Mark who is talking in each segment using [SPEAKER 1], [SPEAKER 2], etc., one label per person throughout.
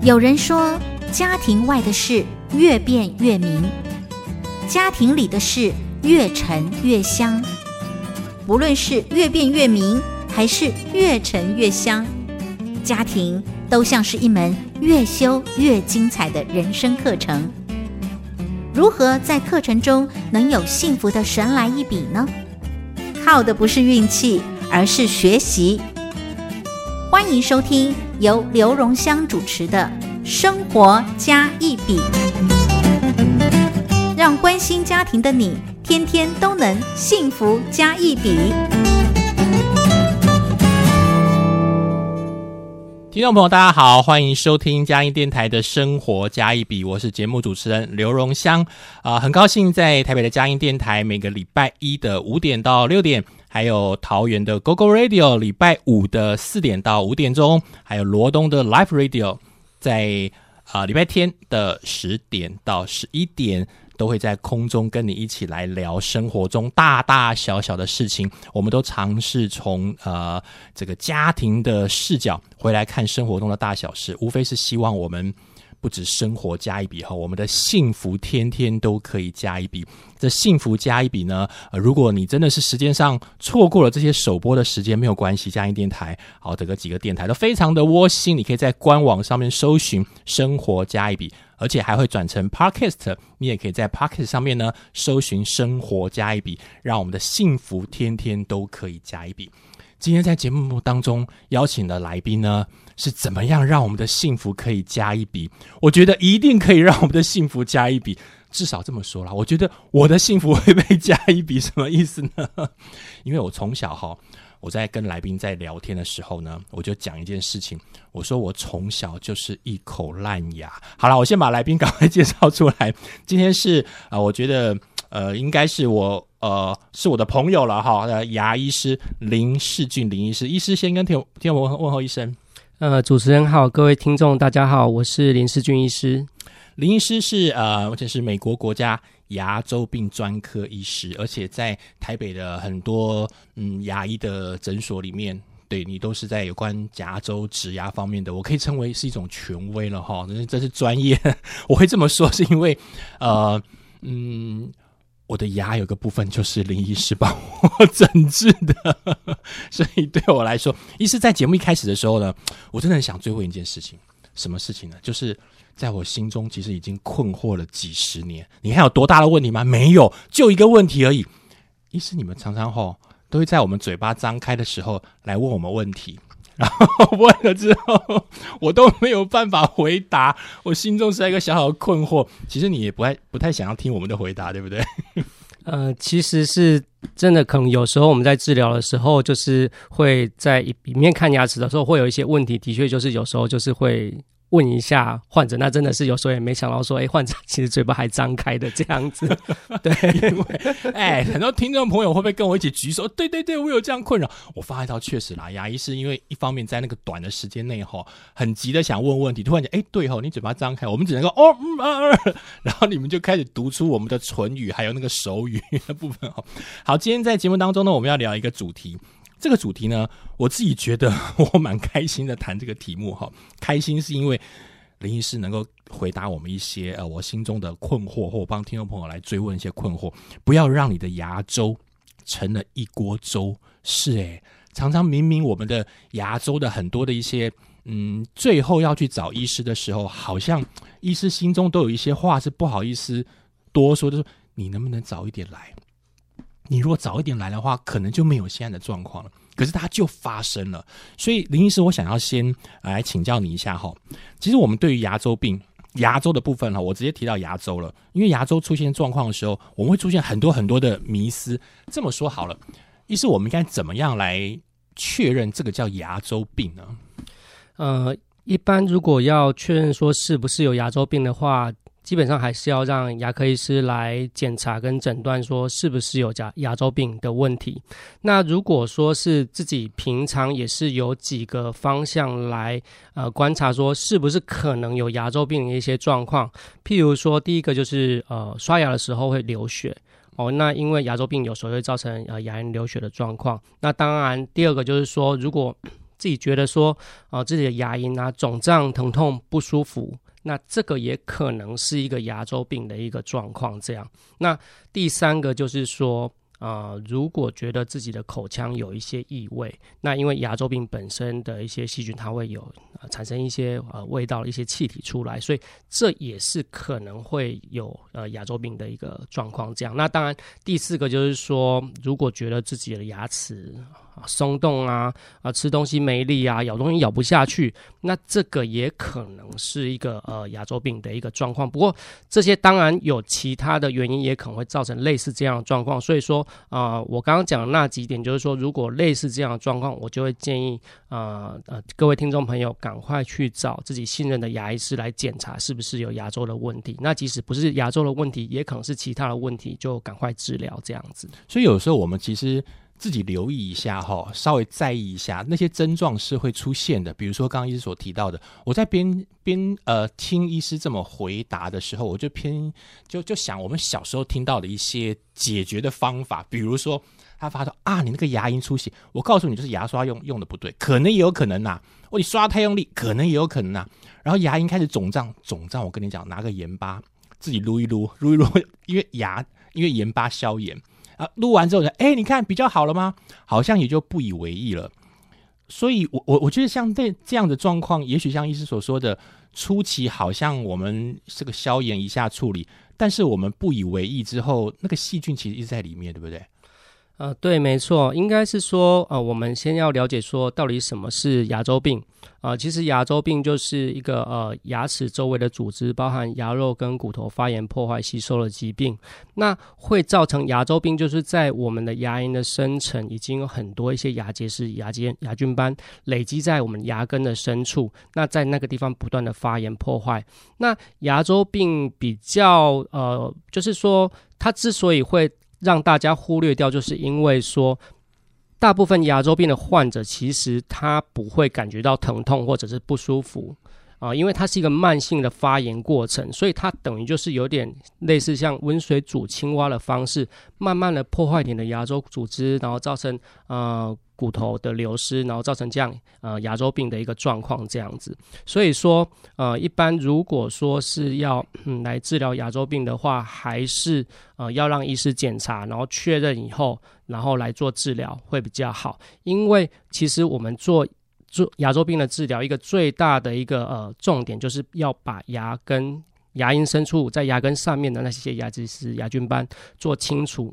[SPEAKER 1] 有人说，家庭外的事越变越明，家庭里的事越沉越香。不论是越变越明，还是越沉越香，家庭都像是一门越修越精彩的人生课程。如何在课程中能有幸福的神来一笔呢？靠的不是运气，而是学习。欢迎收听由刘荣香主持的《生活加一笔》，让关心家庭的你天天都能幸福加一笔。
[SPEAKER 2] 听众朋友，大家好，欢迎收听嘉音电台的《生活加一笔》，我是节目主持人刘荣香啊，很高兴在台北的嘉音电台每个礼拜一的五点到六点。还有桃园的 GoGo Radio，礼拜五的四点到五点钟，还有罗东的 Live Radio，在啊礼拜天的十点到十一点，都会在空中跟你一起来聊生活中大大小小的事情。我们都尝试从呃这个家庭的视角回来看生活中的大小事，无非是希望我们。不止生活加一笔哈，我们的幸福天天都可以加一笔。这幸福加一笔呢？呃，如果你真的是时间上错过了这些首播的时间，没有关系，嘉音电台好，这个几个电台都非常的窝心。你可以在官网上面搜寻“生活加一笔”，而且还会转成 Podcast。你也可以在 Podcast 上面呢搜寻“生活加一笔”，让我们的幸福天天都可以加一笔。今天在节目当中邀请的来宾呢？是怎么样让我们的幸福可以加一笔？我觉得一定可以让我们的幸福加一笔，至少这么说啦。我觉得我的幸福会被加一笔，什么意思呢？因为我从小哈，我在跟来宾在聊天的时候呢，我就讲一件事情，我说我从小就是一口烂牙。好了，我先把来宾赶快介绍出来。今天是啊，我觉得呃，应该是我呃，是我的朋友了哈。牙医师林世俊林医师，医师先跟听听我问候一声。
[SPEAKER 3] 呃，主持人好，各位听众大家好，我是林世俊医师。
[SPEAKER 2] 林医师是呃，而且是美国国家牙周病专科医师，而且在台北的很多嗯牙医的诊所里面，对你都是在有关牙周植牙方面的，我可以称为是一种权威了哈，这这是专业。我会这么说是因为呃嗯。我的牙有个部分就是林医师帮我 整治的，所以对我来说，医师在节目一开始的时候呢，我真的很想追问一件事情，什么事情呢？就是在我心中其实已经困惑了几十年。你看有多大的问题吗？没有，就一个问题而已。医师，你们常常吼都会在我们嘴巴张开的时候来问我们问题。然后问了之后，我都没有办法回答，我心中是一个小小的困惑。其实你也不太不太想要听我们的回答，对不对？
[SPEAKER 3] 呃，其实是真的，可能有时候我们在治疗的时候，就是会在里面看牙齿的时候，会有一些问题，的确就是有时候就是会。问一下患者，那真的是有时候也没想到说，哎，患者其实嘴巴还张开的这样子。对，
[SPEAKER 2] 因为哎，很多听众朋友会不会跟我一起举手？对对对，我有这样困扰。我发现到确实啦，牙医是因为一方面在那个短的时间内哈，很急的想问问题，突然间，哎，对哈，你嘴巴张开，我们只能够哦嗯啊，然后你们就开始读出我们的唇语，还有那个手语的部分哈。好，今天在节目当中呢，我们要聊一个主题。这个主题呢，我自己觉得 我蛮开心的，谈这个题目哈。开心是因为林医师能够回答我们一些呃我心中的困惑，或帮听众朋友来追问一些困惑。不要让你的牙周成了一锅粥。是诶，常常明明我们的牙周的很多的一些嗯，最后要去找医师的时候，好像医师心中都有一些话是不好意思多说，就说你能不能早一点来？你如果早一点来的话，可能就没有现在的状况了。可是它就发生了，所以林医师，我想要先来请教你一下哈。其实我们对于牙周病、牙周的部分哈，我直接提到牙周了，因为牙周出现状况的时候，我们会出现很多很多的迷思。这么说好了，医师，我们应该怎么样来确认这个叫牙周病呢？
[SPEAKER 3] 呃，一般如果要确认说是不是有牙周病的话。基本上还是要让牙科医师来检查跟诊断，说是不是有牙牙周病的问题。那如果说是自己平常也是有几个方向来呃观察，说是不是可能有牙周病的一些状况。譬如说，第一个就是呃刷牙的时候会流血哦，那因为牙周病有时候会造成呃牙龈流血的状况。那当然，第二个就是说，如果自己觉得说，啊，自己的牙龈啊肿胀、疼痛不舒服，那这个也可能是一个牙周病的一个状况。这样，那第三个就是说。啊，如果觉得自己的口腔有一些异味，那因为牙周病本身的一些细菌，它会有呃产生一些呃味道、一些气体出来，所以这也是可能会有呃牙周病的一个状况。这样，那当然第四个就是说，如果觉得自己的牙齿。松动啊啊，吃东西没力啊，咬东西咬不下去，那这个也可能是一个呃牙周病的一个状况。不过这些当然有其他的原因，也可能会造成类似这样的状况。所以说啊，我刚刚讲的那几点，就是说如果类似这样的状况，我就会建议啊呃各位听众朋友赶快去找自己信任的牙医师来检查是不是有牙周的问题。那即使不是牙周的问题，也可能是其他的问题，就赶快治疗这样子。
[SPEAKER 2] 所以有时候我们其实。自己留意一下哈，稍微在意一下那些症状是会出现的。比如说刚刚医师所提到的，我在边边呃听医师这么回答的时候，我就偏就就想我们小时候听到的一些解决的方法。比如说他发说啊，你那个牙龈出血，我告诉你就是牙刷用用的不对，可能也有可能呐。哦，你刷太用力，可能也有可能呐。然后牙龈开始肿胀，肿胀，我跟你讲，拿个盐巴自己撸一撸，撸一撸，因为牙因为盐巴消炎。啊，录完之后呢，哎，你看比较好了吗？好像也就不以为意了。所以，我我我觉得像这这样的状况，也许像医师所说的，初期好像我们这个消炎一下处理，但是我们不以为意之后，那个细菌其实一直在里面，对不对？
[SPEAKER 3] 呃，对，没错，应该是说，呃，我们先要了解说，到底什么是牙周病啊？其实牙周病就是一个呃牙齿周围的组织，包含牙肉跟骨头发炎、破坏、吸收的疾病。那会造成牙周病，就是在我们的牙龈的深层已经有很多一些牙结石、牙结牙菌斑累积在我们牙根的深处，那在那个地方不断的发炎破坏。那牙周病比较呃，就是说它之所以会让大家忽略掉，就是因为说，大部分牙周病的患者其实他不会感觉到疼痛或者是不舒服啊，因为它是一个慢性的发炎过程，所以它等于就是有点类似像温水煮青蛙的方式，慢慢的破坏你的牙周组织，然后造成啊。骨头的流失，然后造成这样呃牙周病的一个状况，这样子。所以说呃，一般如果说是要嗯来治疗牙周病的话，还是呃要让医师检查，然后确认以后，然后来做治疗会比较好。因为其实我们做做牙周病的治疗，一个最大的一个呃重点，就是要把牙根、牙龈深处在牙根上面的那些牙结石、牙菌斑做清除。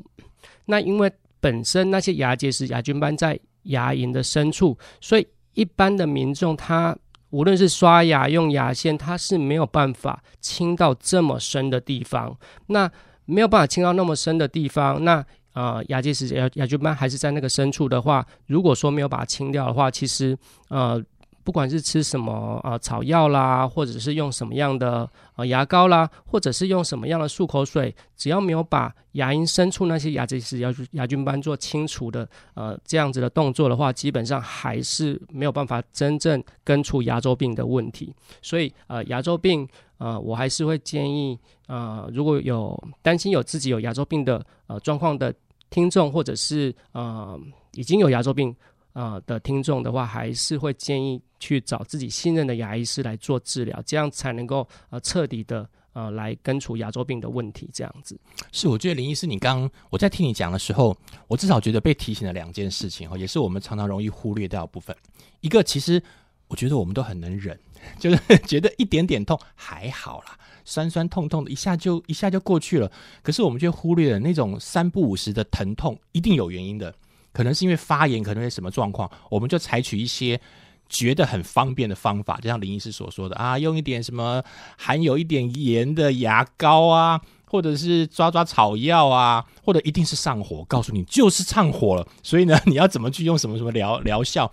[SPEAKER 3] 那因为本身那些牙结石、牙菌斑在牙龈的深处，所以一般的民众他无论是刷牙用牙线，他是没有办法清到这么深的地方。那没有办法清到那么深的地方，那呃牙结石、牙牙菌斑还是在那个深处的话，如果说没有把它清掉的话，其实呃。不管是吃什么啊草药啦，或者是用什么样的呃牙膏啦，或者是用什么样的漱口水，只要没有把牙龈深处那些牙结石、牙牙菌斑做清除的呃这样子的动作的话，基本上还是没有办法真正根除牙周病的问题。所以呃牙周病呃我还是会建议呃如果有担心有自己有牙周病的呃状况的听众，或者是呃已经有牙周病。呃的听众的话，还是会建议去找自己信任的牙医师来做治疗，这样才能够呃彻底的呃来根除牙周病的问题。这样子
[SPEAKER 2] 是，我觉得林医师，你刚我在听你讲的时候，我至少觉得被提醒了两件事情哈，也是我们常常容易忽略掉的部分。一个，其实我觉得我们都很能忍，就是觉得一点点痛还好啦，酸酸痛痛的，一下就一下就过去了。可是我们却忽略了那种三不五时的疼痛，一定有原因的。可能是因为发炎，可能是什么状况，我们就采取一些觉得很方便的方法，就像林医师所说的啊，用一点什么含有一点盐的牙膏啊，或者是抓抓草药啊，或者一定是上火，告诉你就是上火了，所以呢，你要怎么去用什么什么疗疗效，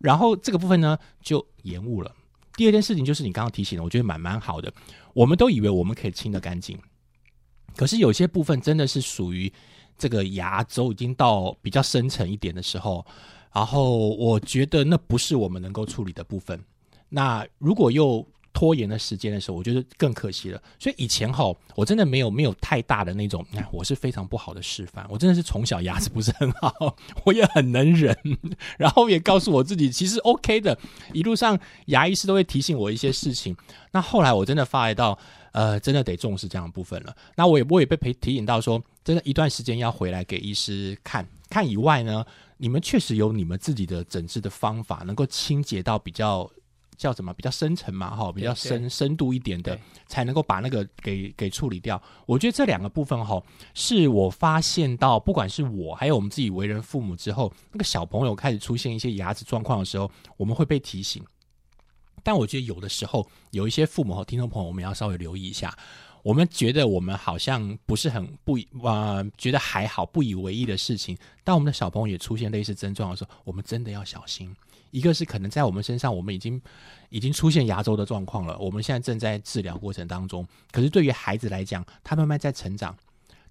[SPEAKER 2] 然后这个部分呢就延误了。第二件事情就是你刚刚提醒的，我觉得蛮蛮好的，我们都以为我们可以清得干净，可是有些部分真的是属于。这个牙周已经到比较深层一点的时候，然后我觉得那不是我们能够处理的部分。那如果又拖延的时间的时候，我觉得更可惜了。所以以前哈，我真的没有没有太大的那种，我是非常不好的示范。我真的是从小牙齿不是很好，我也很能忍，然后也告诉我自己其实 OK 的。一路上牙医师都会提醒我一些事情。那后来我真的发觉到，呃，真的得重视这样的部分了。那我也我也被提提醒到说，真的，一段时间要回来给医师看看以外呢，你们确实有你们自己的诊治的方法，能够清洁到比较。叫什么比较深层嘛，哈，比较深深度一点的，才能够把那个给给处理掉。我觉得这两个部分哈，是我发现到，不管是我还有我们自己为人父母之后，那个小朋友开始出现一些牙齿状况的时候，我们会被提醒。但我觉得有的时候有一些父母和听众朋友，我们要稍微留意一下。我们觉得我们好像不是很不啊，觉得还好不以为意的事情，当我们的小朋友也出现类似症状的时候，我们真的要小心。一个是可能在我们身上，我们已经已经出现牙周的状况了，我们现在正在治疗过程当中。可是对于孩子来讲，他慢慢在成长，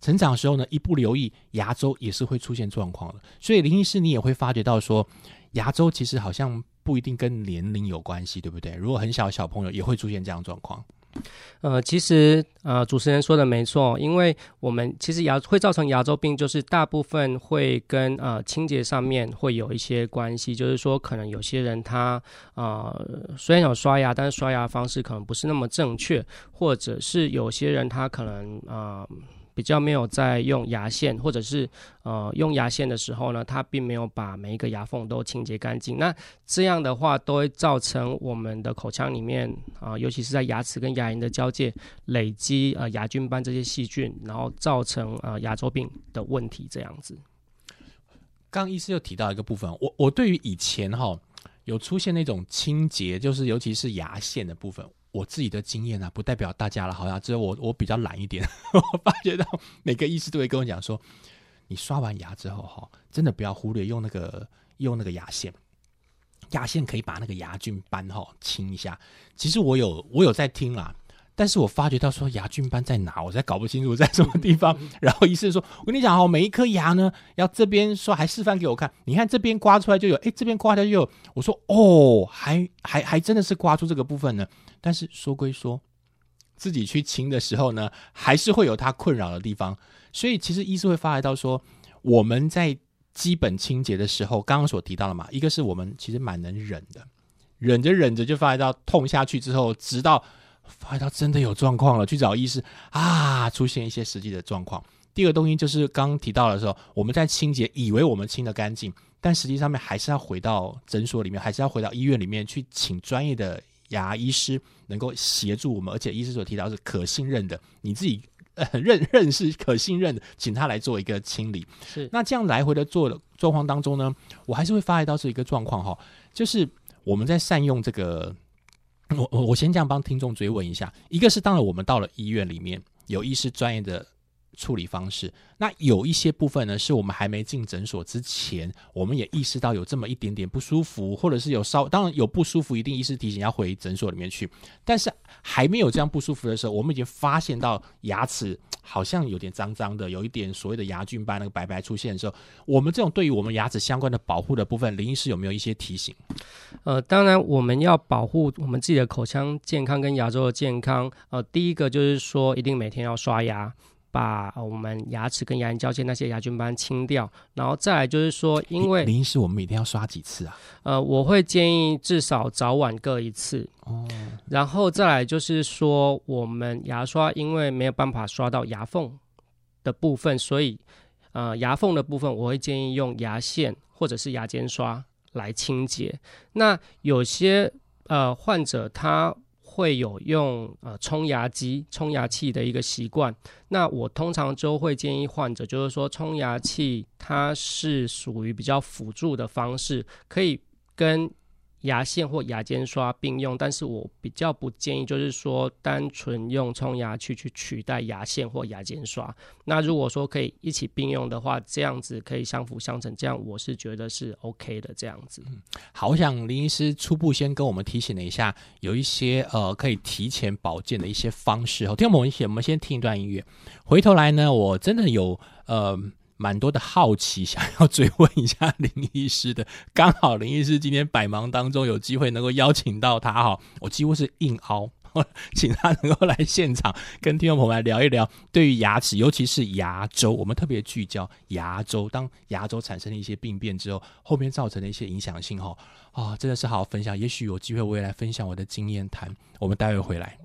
[SPEAKER 2] 成长的时候呢，一不留意，牙周也是会出现状况的。所以林医师，你也会发觉到说，牙周其实好像不一定跟年龄有关系，对不对？如果很小小朋友也会出现这样状况。
[SPEAKER 3] 呃，其实呃，主持人说的没错，因为我们其实牙会造成牙周病，就是大部分会跟呃清洁上面会有一些关系，就是说可能有些人他呃虽然有刷牙，但是刷牙方式可能不是那么正确，或者是有些人他可能啊。比较没有在用牙线，或者是呃用牙线的时候呢，它并没有把每一个牙缝都清洁干净。那这样的话，都会造成我们的口腔里面啊，尤其是在牙齿跟牙龈的交界累积呃牙菌斑这些细菌，然后造成呃牙周病的问题。这样子。
[SPEAKER 2] 刚医师又提到一个部分，我我对于以前哈有出现那种清洁，就是尤其是牙线的部分。我自己的经验啊，不代表大家了，好像只有我我比较懒一点。我发觉到每个医师都会跟我讲说，你刷完牙之后哈，真的不要忽略用那个用那个牙线，牙线可以把那个牙菌斑哈清一下。其实我有我有在听啦。但是我发觉到说牙菌斑在哪，我才搞不清楚在什么地方。然后医生说：“我跟你讲哦，每一颗牙呢，要这边说还示范给我看，你看这边刮出来就有，哎，这边刮出来就有。”我说：“哦，还还还真的是刮出这个部分呢。”但是说归说，自己去清的时候呢，还是会有它困扰的地方。所以其实医生会发觉到说，我们在基本清洁的时候，刚刚所提到了嘛，一个是我们其实蛮能忍的，忍着忍着就发觉到痛下去之后，直到。发现到真的有状况了，去找医师啊，出现一些实际的状况。第二个东西就是刚刚提到的时候，我们在清洁，以为我们清的干净，但实际上面还是要回到诊所里面，还是要回到医院里面去，请专业的牙医师能够协助我们，而且医师所提到是可信任的，你自己呃认认识可信任的，请他来做一个清理。
[SPEAKER 3] 是
[SPEAKER 2] 那这样来回的做的状况当中呢，我还是会发现到是一个状况哈，就是我们在善用这个。我我我先这样帮听众追问一下，一个是当然我们到了医院里面有医师专业的处理方式，那有一些部分呢是我们还没进诊所之前，我们也意识到有这么一点点不舒服，或者是有稍当然有不舒服，一定医师提醒要回诊所里面去，但是还没有这样不舒服的时候，我们已经发现到牙齿。好像有点脏脏的，有一点所谓的牙菌斑，那个白白出现的时候，我们这种对于我们牙齿相关的保护的部分，林医师有没有一些提醒？
[SPEAKER 3] 呃，当然我们要保护我们自己的口腔健康跟牙周的健康。呃，第一个就是说，一定每天要刷牙。把我们牙齿跟牙龈交界那些牙菌斑清掉，然后再来就是说，因为
[SPEAKER 2] 林医师，我们每天要刷几次啊？
[SPEAKER 3] 呃，我会建议至少早晚各一次。哦，然后再来就是说，我们牙刷因为没有办法刷到牙缝的部分，所以呃，牙缝的部分我会建议用牙线或者是牙尖刷来清洁。那有些呃患者他。会有用呃冲牙机、冲牙器的一个习惯，那我通常就会建议患者，就是说冲牙器它是属于比较辅助的方式，可以跟。牙线或牙间刷并用，但是我比较不建议，就是说单纯用冲牙器去取代牙线或牙间刷。那如果说可以一起并用的话，这样子可以相辅相成，这样我是觉得是 OK 的。这样子，
[SPEAKER 2] 好，我想林医师初步先跟我们提醒了一下，有一些呃可以提前保健的一些方式。好，听我们先我们先听一段音乐，回头来呢，我真的有呃。蛮多的好奇，想要追问一下林医师的。刚好林医师今天百忙当中有机会能够邀请到他哈，我几乎是硬凹，请他能够来现场跟听众朋友来聊一聊，对于牙齿，尤其是牙周，我们特别聚焦牙周。当牙周产生了一些病变之后，后面造成的一些影响性哈啊，真的是好好分享。也许有机会我也来分享我的经验谈。我们待会回来。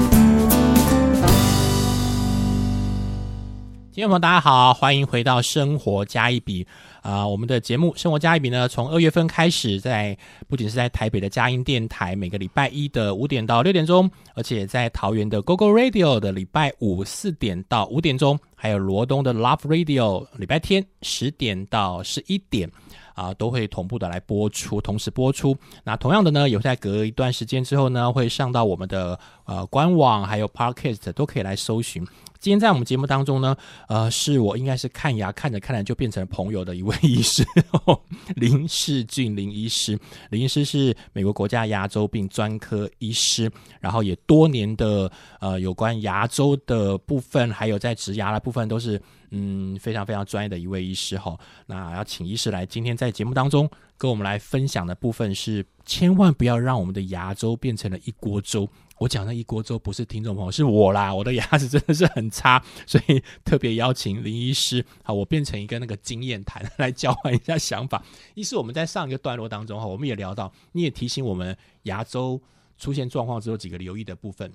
[SPEAKER 2] 听众朋友，大家好，欢迎回到《生活加一笔》啊、我们的节目《生活加一笔》呢，从二月份开始在，不仅是在台北的佳音电台，每个礼拜一的五点到六点钟，而且在桃园的 GoGo Radio 的礼拜五四点到五点钟，还有罗东的 Love Radio 礼拜天十点到十一点。啊，都会同步的来播出，同时播出。那同样的呢，也会在隔一段时间之后呢，会上到我们的呃官网，还有 Podcast 都可以来搜寻。今天在我们节目当中呢，呃，是我应该是看牙看着看着就变成朋友的一位医师，林世俊林医师。林医师是美国国家牙周病专科医师，然后也多年的呃有关牙周的部分，还有在植牙的部分都是嗯非常非常专业的一位医师哈。那要请医师来今天在节目当中跟我们来分享的部分是，千万不要让我们的牙周变成了一锅粥。我讲的一锅粥不是听众朋友，是我啦，我的牙齿真的是很差，所以特别邀请林医师，好，我变成一个那个经验谈 来交换一下想法。一是，我们在上一个段落当中哈，我们也聊到，你也提醒我们牙周出现状况之后几个留意的部分。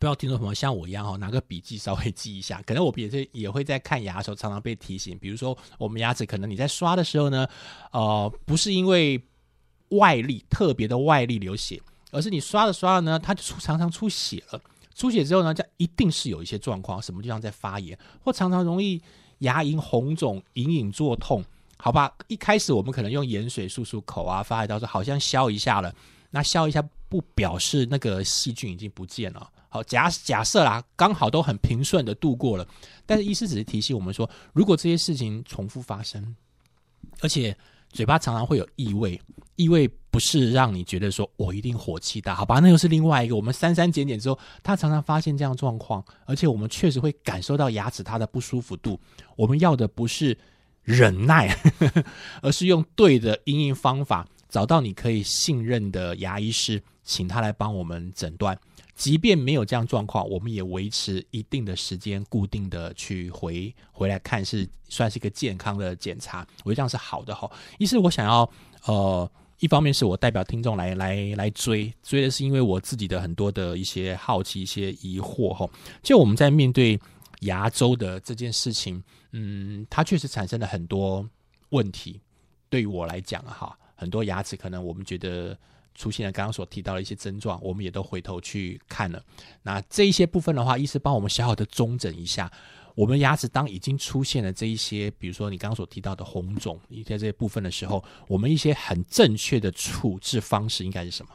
[SPEAKER 2] 不要听众朋友像我一样哈，拿个笔记稍微记一下。可能我也是也会在看牙的时候常常被提醒，比如说我们牙齿可能你在刷的时候呢，呃，不是因为外力特别的外力流血。而是你刷着刷着呢，它就出常常出血了。出血之后呢，这一定是有一些状况，什么地方在发炎，或常常容易牙龈红肿、隐隐作痛。好吧，一开始我们可能用盐水漱漱口啊，发海到说好像消一下了。那消一下不表示那个细菌已经不见了。好，假假设啦，刚好都很平顺的度过了。但是医师只是提醒我们说，如果这些事情重复发生，而且嘴巴常常会有异味，异味不是让你觉得说我一定火气大，好吧？那又是另外一个。我们删删减减之后，他常常发现这样状况，而且我们确实会感受到牙齿它的不舒服度。我们要的不是忍耐，而是用对的应应方法，找到你可以信任的牙医师，请他来帮我们诊断。即便没有这样状况，我们也维持一定的时间，固定的去回回来看，是算是一个健康的检查。我觉得这样是好的哈。一是我想要呃，一方面是我代表听众来来来追追的是因为我自己的很多的一些好奇、一些疑惑哈。就我们在面对牙周的这件事情，嗯，它确实产生了很多问题。对于我来讲哈，很多牙齿可能我们觉得。出现了刚刚所提到的一些症状，我们也都回头去看了。那这一些部分的话，医师帮我们小小的中诊一下，我们牙齿当已经出现了这一些，比如说你刚刚所提到的红肿一些这些部分的时候，我们一些很正确的处置方式应该是什么？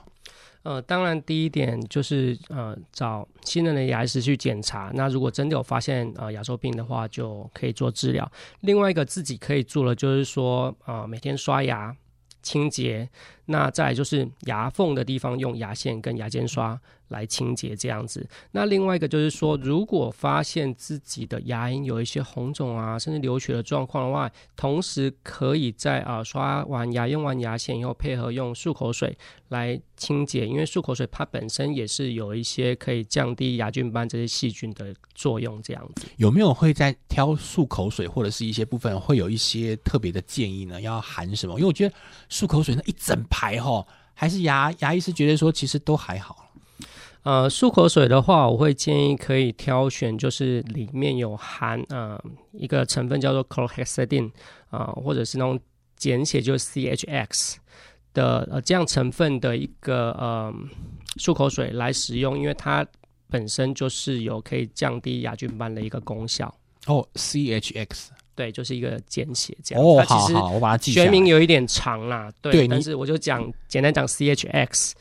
[SPEAKER 3] 呃，当然第一点就是呃找信任的牙医师去检查。那如果真的有发现呃牙周病的话，就可以做治疗。另外一个自己可以做的就是说啊，每天刷牙清洁。那再就是牙缝的地方，用牙线跟牙尖刷来清洁这样子。那另外一个就是说，如果发现自己的牙龈有一些红肿啊，甚至流血的状况的话，同时可以在啊刷完牙、用完牙线以后，配合用漱口水来清洁，因为漱口水它本身也是有一些可以降低牙菌斑这些细菌的作用。这样子
[SPEAKER 2] 有没有会在挑漱口水或者是一些部分会有一些特别的建议呢？要含什么？因为我觉得漱口水那一整排。还哈，还是牙牙医是觉得说其实都还好。
[SPEAKER 3] 呃，漱口水的话，我会建议可以挑选，就是里面有含呃一个成分叫做 chlorhexidine 啊，或者是那种简写就是 CHX 的呃这样成分的一个呃漱口水来使用，因为它本身就是有可以降低牙菌斑的一个功效。
[SPEAKER 2] 哦，CHX。
[SPEAKER 3] 对，就是一个简写这样。
[SPEAKER 2] 哦，好好，我把它记
[SPEAKER 3] 下来。学名有一点长啦，对，但是我就讲简单讲 C H X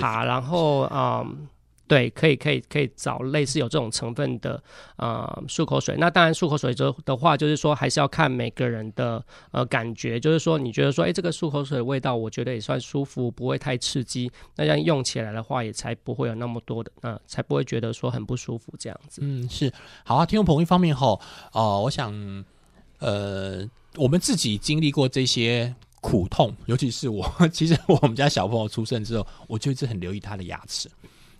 [SPEAKER 3] 茶，然后嗯，对，可以可以可以找类似有这种成分的呃漱口水。那当然漱口水的的话，就是说还是要看每个人的呃感觉，就是说你觉得说，哎，这个漱口水味道我觉得也算舒服，不会太刺激，那这样用起来的话也才不会有那么多的，呃，才不会觉得说很不舒服这样子。
[SPEAKER 2] 嗯，是好啊。听众朋友一方面吼，哦，我想。呃，我们自己经历过这些苦痛，尤其是我，其实我们家小朋友出生之后，我就一直很留意他的牙齿，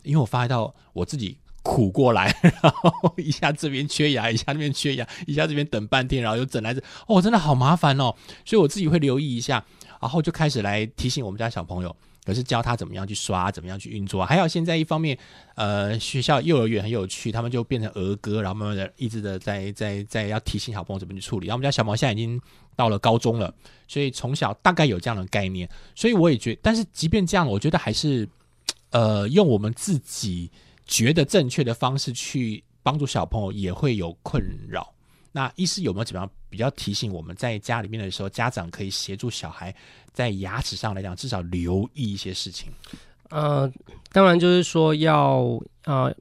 [SPEAKER 2] 因为我发现到我自己苦过来，然后一下这边缺牙，一下那边缺牙，一下这边等半天，然后又整来这，哦，真的好麻烦哦，所以我自己会留意一下，然后就开始来提醒我们家小朋友。可是教他怎么样去刷，怎么样去运作。还有现在一方面，呃，学校幼儿园很有趣，他们就变成儿歌，然后慢慢的一直的在在在要提醒小朋友怎么去处理。然后我们家小毛现在已经到了高中了，所以从小大概有这样的概念。所以我也觉，但是即便这样，我觉得还是呃用我们自己觉得正确的方式去帮助小朋友，也会有困扰。那医师有没有怎么样比较提醒我们在家里面的时候，家长可以协助小孩在牙齿上来讲，至少留意一些事情？
[SPEAKER 3] 呃，当然就是说要呃。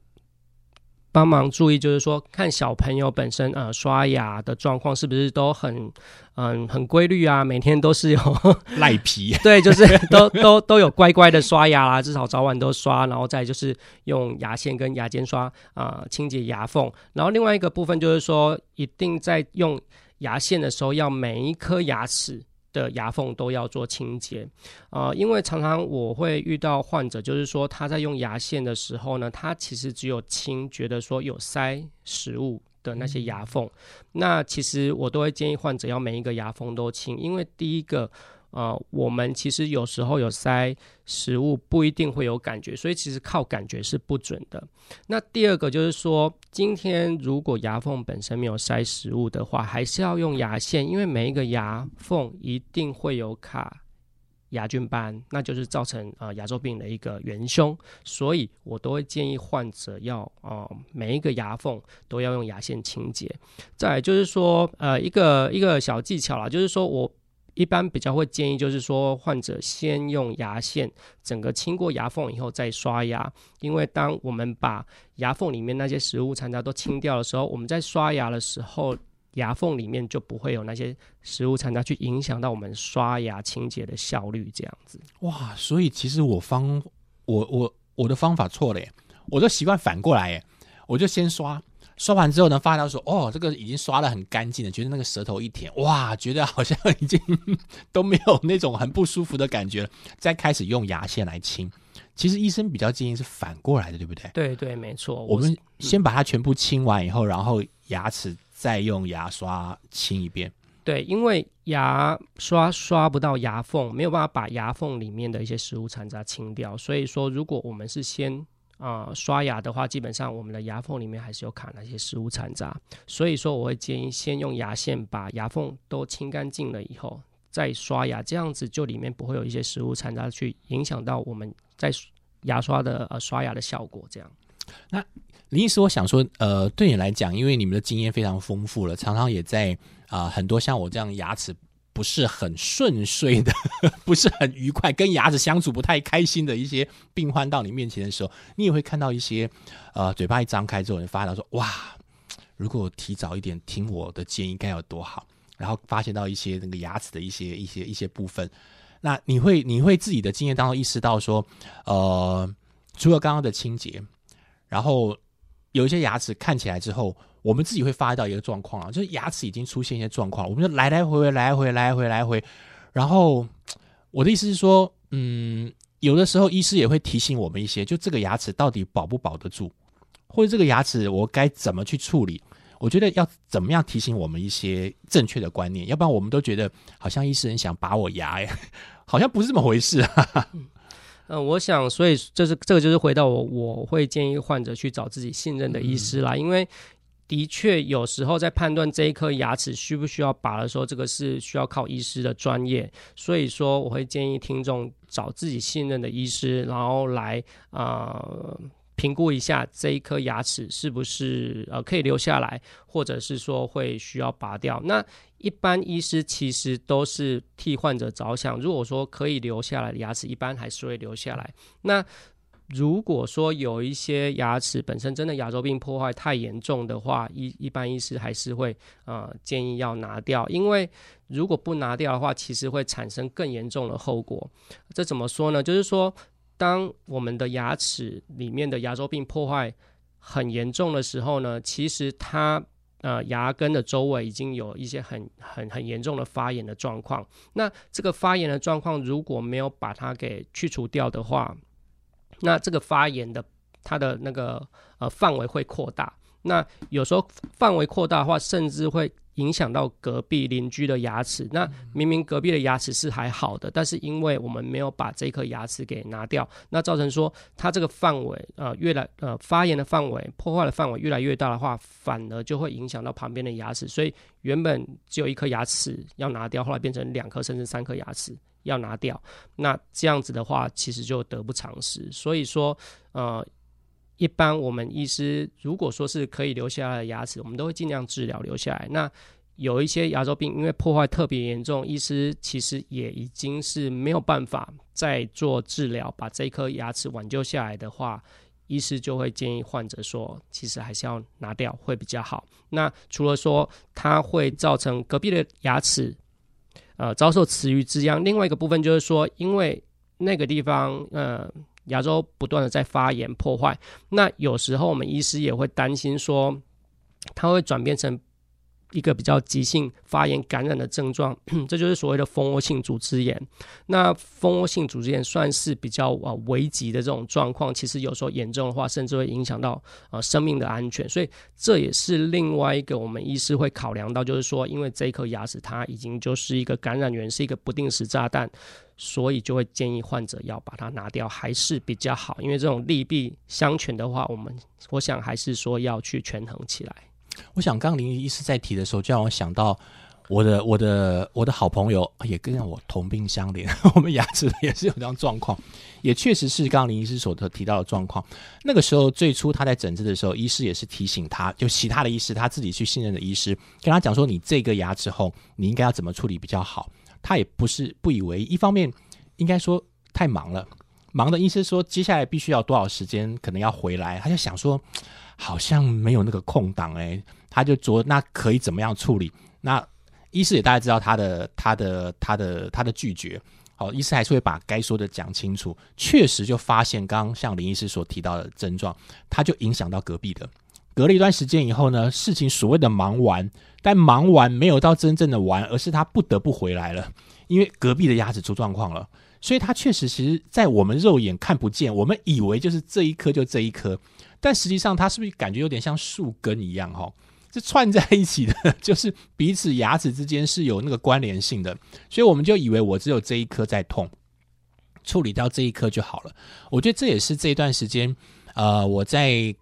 [SPEAKER 3] 帮忙注意，就是说看小朋友本身呃刷牙的状况是不是都很嗯很规律啊，每天都是有
[SPEAKER 2] 赖皮，
[SPEAKER 3] 对，就是都都都有乖乖的刷牙啦，至少早晚都刷，然后再就是用牙线跟牙尖刷啊清洁牙缝，然后另外一个部分就是说一定在用牙线的时候要每一颗牙齿。的牙缝都要做清洁，啊，因为常常我会遇到患者，就是说他在用牙线的时候呢，他其实只有清，觉得说有塞食物的那些牙缝，那其实我都会建议患者要每一个牙缝都清，因为第一个。呃，我们其实有时候有塞食物，不一定会有感觉，所以其实靠感觉是不准的。那第二个就是说，今天如果牙缝本身没有塞食物的话，还是要用牙线，因为每一个牙缝一定会有卡牙菌斑，那就是造成呃牙周病的一个元凶。所以我都会建议患者要呃每一个牙缝都要用牙线清洁。再就是说，呃一个一个小技巧啦，就是说我。一般比较会建议，就是说患者先用牙线整个清过牙缝以后再刷牙，因为当我们把牙缝里面那些食物残渣都清掉的时候，我们在刷牙的时候，牙缝里面就不会有那些食物残渣去影响到我们刷牙清洁的效率。这样子，
[SPEAKER 2] 哇，所以其实我方我我我的方法错了耶，我就习惯反过来耶，我就先刷。刷完之后呢，发现说哦，这个已经刷的很干净了，觉得那个舌头一舔，哇，觉得好像已经都没有那种很不舒服的感觉了。再开始用牙线来清，其实医生比较建议是反过来的，对不对？
[SPEAKER 3] 对对，没错。
[SPEAKER 2] 我们先把它全部清完以后，然后牙齿再用牙刷清一遍。
[SPEAKER 3] 对，因为牙刷刷不到牙缝，没有办法把牙缝里面的一些食物残渣清掉，所以说如果我们是先。啊，刷牙的话，基本上我们的牙缝里面还是有卡那些食物残渣，所以说我会建议先用牙线把牙缝都清干净了以后再刷牙，这样子就里面不会有一些食物残渣去影响到我们在牙刷的呃刷牙的效果。这样，
[SPEAKER 2] 那林医师，我想说，呃，对你来讲，因为你们的经验非常丰富了，常常也在啊很多像我这样牙齿。不是很顺遂的，不是很愉快，跟牙齿相处不太开心的一些病患到你面前的时候，你也会看到一些，呃，嘴巴一张开之后，你发现说，哇，如果提早一点听我的建议该有多好，然后发现到一些那个牙齿的一些一些一些部分，那你会你会自己的经验当中意识到说，呃，除了刚刚的清洁，然后有一些牙齿看起来之后。我们自己会发现到一个状况啊，就是牙齿已经出现一些状况，我们就来来回回来回来回来回，然后我的意思是说，嗯，有的时候医师也会提醒我们一些，就这个牙齿到底保不保得住，或者这个牙齿我该怎么去处理？我觉得要怎么样提醒我们一些正确的观念，要不然我们都觉得好像医生很想拔我牙，哎，好像不是这么回事。
[SPEAKER 3] 嗯，我想，所以这是这个就是回到我，我会建议患者去找自己信任的医师啦，因为。的确，有时候在判断这一颗牙齿需不需要拔的时候，这个是需要靠医师的专业。所以说，我会建议听众找自己信任的医师，然后来呃评估一下这一颗牙齿是不是呃可以留下来，或者是说会需要拔掉。那一般医师其实都是替患者着想，如果说可以留下来的牙齿，一般还是会留下来。那如果说有一些牙齿本身真的牙周病破坏太严重的话，一一般医师还是会呃建议要拿掉，因为如果不拿掉的话，其实会产生更严重的后果。这怎么说呢？就是说，当我们的牙齿里面的牙周病破坏很严重的时候呢，其实它呃牙根的周围已经有一些很很很严重的发炎的状况。那这个发炎的状况如果没有把它给去除掉的话，那这个发炎的它的那个呃范围会扩大。那有时候范围扩大的话，甚至会影响到隔壁邻居的牙齿。那明明隔壁的牙齿是还好的，但是因为我们没有把这颗牙齿给拿掉，那造成说它这个范围呃越来呃发炎的范围、破坏的范围越来越大的话，反而就会影响到旁边的牙齿。所以原本只有一颗牙齿要拿掉，后来变成两颗甚至三颗牙齿要拿掉。那这样子的话，其实就得不偿失。所以说呃。一般我们医师如果说是可以留下来的牙齿，我们都会尽量治疗留下来。那有一些牙周病，因为破坏特别严重，医师其实也已经是没有办法再做治疗，把这颗牙齿挽救下来的话，医师就会建议患者说，其实还是要拿掉会比较好。那除了说它会造成隔壁的牙齿呃遭受池鱼之殃，另外一个部分就是说，因为那个地方呃。牙周不断的在发炎破坏，那有时候我们医师也会担心说，它会转变成一个比较急性发炎感染的症状，这就是所谓的蜂窝性组织炎。那蜂窝性组织炎算是比较啊危急的这种状况，其实有时候严重的话，甚至会影响到呃生命的安全。所以这也是另外一个我们医师会考量到，就是说，因为这一颗牙齿它已经就是一个感染源，是一个不定时炸弹。所以就会建议患者要把它拿掉，还是比较好。因为这种利弊相权的话，我们我想还是说要去权衡起来。
[SPEAKER 2] 我想刚林医师在提的时候，就让我想到我的我的我的好朋友，也跟我同病相怜，我们牙齿也是有这样状况，也确实是刚林医师所提到的状况。那个时候最初他在诊治的时候，医师也是提醒他，就其他的医师他自己去信任的医师，跟他讲说，你这个牙齿后你应该要怎么处理比较好。他也不是不以为，一方面应该说太忙了，忙的医师说接下来必须要多少时间，可能要回来，他就想说好像没有那个空档哎，他就说那可以怎么样处理？那医师也大概知道他的他的他的他的拒绝，好，医师还是会把该说的讲清楚。确实就发现刚刚像林医师所提到的症状，他就影响到隔壁的。隔了一段时间以后呢，事情所谓的忙完，但忙完没有到真正的完，而是他不得不回来了，因为隔壁的鸭子出状况了，所以他确实其实，在我们肉眼看不见，我们以为就是这一颗就这一颗，但实际上它是不是感觉有点像树根一样哈？是串在一起的，就是彼此牙齿之间是有那个关联性的，所以我们就以为我只有这一颗在痛，处理掉这一颗就好了。我觉得这也是这段时间，呃，我在。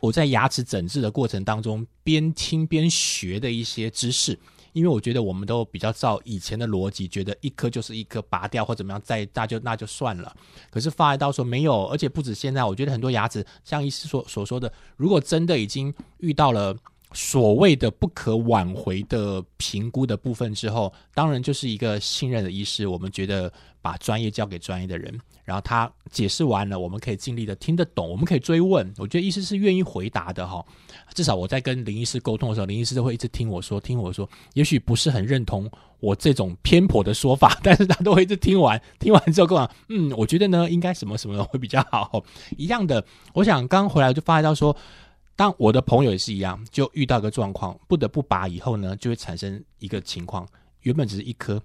[SPEAKER 2] 我在牙齿整治的过程当中，边听边学的一些知识，因为我觉得我们都比较照以前的逻辑，觉得一颗就是一颗，拔掉或怎么样，再大就那就算了。可是发一到说没有，而且不止现在，我觉得很多牙齿，像医师所所说的，如果真的已经遇到了所谓的不可挽回的评估的部分之后，当然就是一个信任的医师，我们觉得把专业交给专业的人。然后他解释完了，我们可以尽力的听得懂，我们可以追问。我觉得医师是愿意回答的哈。至少我在跟林医师沟通的时候，林医师都会一直听我说，听我说。也许不是很认同我这种偏颇的说法，但是他都会一直听完。听完之后跟我讲，嗯，我觉得呢，应该什么什么会比较好。一样的，我想刚回来就发现到说，当我的朋友也是一样，就遇到个状况，不得不拔以后呢，就会产生一个情况，原本只是一颗，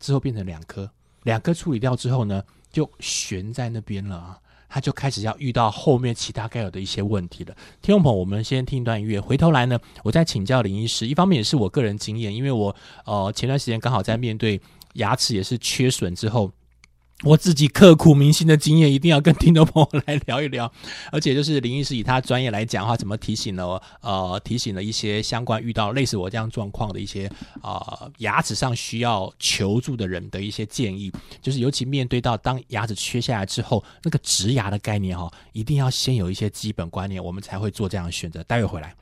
[SPEAKER 2] 之后变成两颗，两颗处理掉之后呢？就悬在那边了啊，他就开始要遇到后面其他该有的一些问题了。听众朋友，我们先听一段音乐，回头来呢，我再请教林医师。一方面也是我个人经验，因为我呃前段时间刚好在面对牙齿也是缺损之后。我自己刻骨铭心的经验，一定要跟听众朋友来聊一聊。而且就是林医师以他专业来讲的话，怎么提醒了呃提醒了一些相关遇到类似我这样状况的一些啊牙齿上需要求助的人的一些建议。就是尤其面对到当牙齿缺下来之后，那个植牙的概念哈，一定要先有一些基本观念，我们才会做这样的选择。待会回来。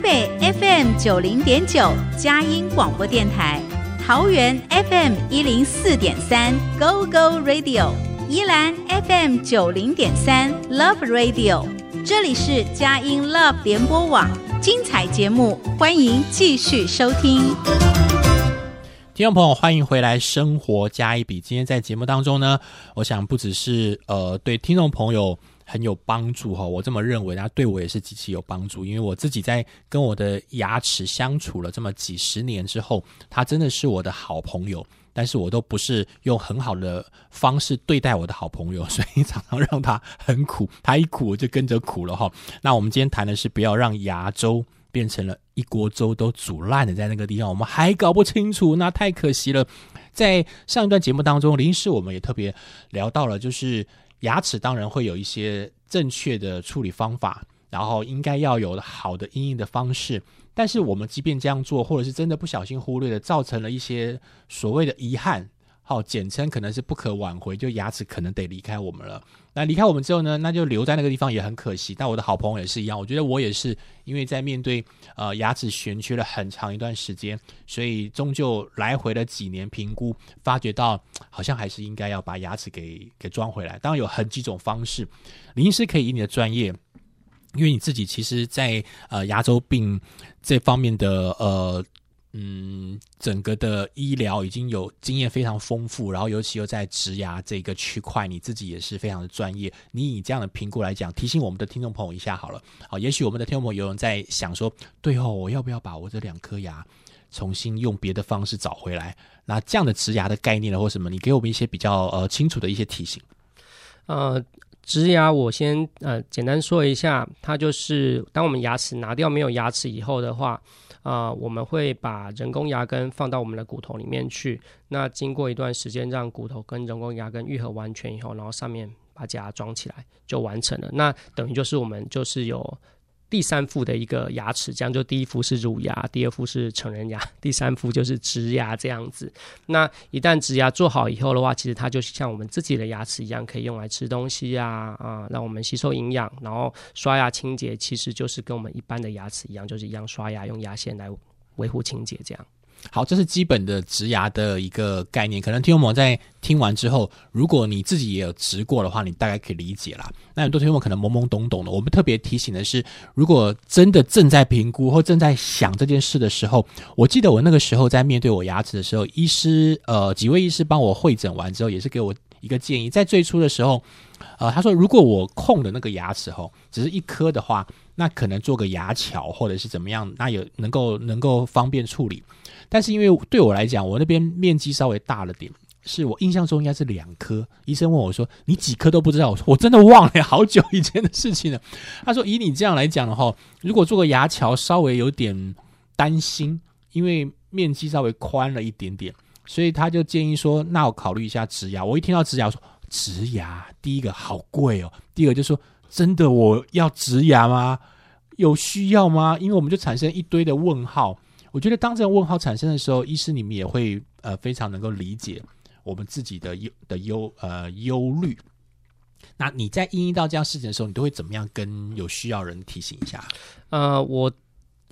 [SPEAKER 1] 北 FM 九零点九佳音广播电台，桃园 FM 一零四点三 Go Go Radio，宜兰 FM 九零点三 Love Radio，这里是佳音 Love 联播网，精彩节目欢迎继续收听。
[SPEAKER 2] 听众朋友，欢迎回来！生活加一笔。今天在节目当中呢，我想不只是呃对听众朋友很有帮助哈，我这么认为，那对我也是极其有帮助。因为我自己在跟我的牙齿相处了这么几十年之后，他真的是我的好朋友，但是我都不是用很好的方式对待我的好朋友，所以常常让他很苦，他一苦我就跟着苦了哈。那我们今天谈的是不要让牙周。变成了一锅粥都煮烂的，在那个地方我们还搞不清楚，那太可惜了。在上一段节目当中，林师我们也特别聊到了，就是牙齿当然会有一些正确的处理方法，然后应该要有好的应用的方式。但是我们即便这样做，或者是真的不小心忽略了，造成了一些所谓的遗憾。好，简称可能是不可挽回，就牙齿可能得离开我们了。那离开我们之后呢，那就留在那个地方也很可惜。但我的好朋友也是一样，我觉得我也是因为在面对呃牙齿悬缺了很长一段时间，所以终究来回了几年评估，发觉到好像还是应该要把牙齿给给装回来。当然有很几种方式，临时可以以你的专业，因为你自己其实在呃牙周病这方面的呃。嗯，整个的医疗已经有经验非常丰富，然后尤其又在植牙这个区块，你自己也是非常的专业。你以这样的评估来讲，提醒我们的听众朋友一下好了。好，也许我们的听众朋友有人在想说，最后我要不要把我这两颗牙重新用别的方式找回来？那这样的植牙的概念呢，或什么？你给我们一些比较呃清楚的一些提醒。
[SPEAKER 3] 呃，植牙我先呃简单说一下，它就是当我们牙齿拿掉没有牙齿以后的话。啊，我们会把人工牙根放到我们的骨头里面去。那经过一段时间，让骨头跟人工牙根愈合完全以后，然后上面把假牙装起来，就完成了。那等于就是我们就是有。第三副的一个牙齿，这样就第一副是乳牙，第二副是成人牙，第三副就是植牙这样子。那一旦植牙做好以后的话，其实它就像我们自己的牙齿一样，可以用来吃东西呀，啊，让我们吸收营养，然后刷牙清洁，其实就是跟我们一般的牙齿一样，就是一样刷牙用牙线来维护清洁这样。
[SPEAKER 2] 好，这是基本的植牙的一个概念。可能听众们在听完之后，如果你自己也有植过的话，你大概可以理解啦。那很多听众可能懵懵懂懂的。我们特别提醒的是，如果真的正在评估或正在想这件事的时候，我记得我那个时候在面对我牙齿的时候，医师呃几位医师帮我会诊完之后，也是给我一个建议。在最初的时候，呃，他说如果我空的那个牙齿吼只是一颗的话，那可能做个牙桥或者是怎么样，那有能够能够方便处理。但是因为对我来讲，我那边面积稍微大了点，是我印象中应该是两颗。医生问我说：“你几颗都不知道？”我说：“我真的忘了，好久以前的事情了。”他说：“以你这样来讲的话，如果做个牙桥，稍微有点担心，因为面积稍微宽了一点点，所以他就建议说：‘那我考虑一下植牙。’我一听到植牙，说：‘植牙，第一个好贵哦，第二个就说真的我要植牙吗？有需要吗？’因为我们就产生一堆的问号。”我觉得当这个问号产生的时候，医师你们也会呃非常能够理解我们自己的忧的忧呃忧虑。那你在应到这样事情的时候，你都会怎么样跟有需要人提醒一下？
[SPEAKER 3] 呃，我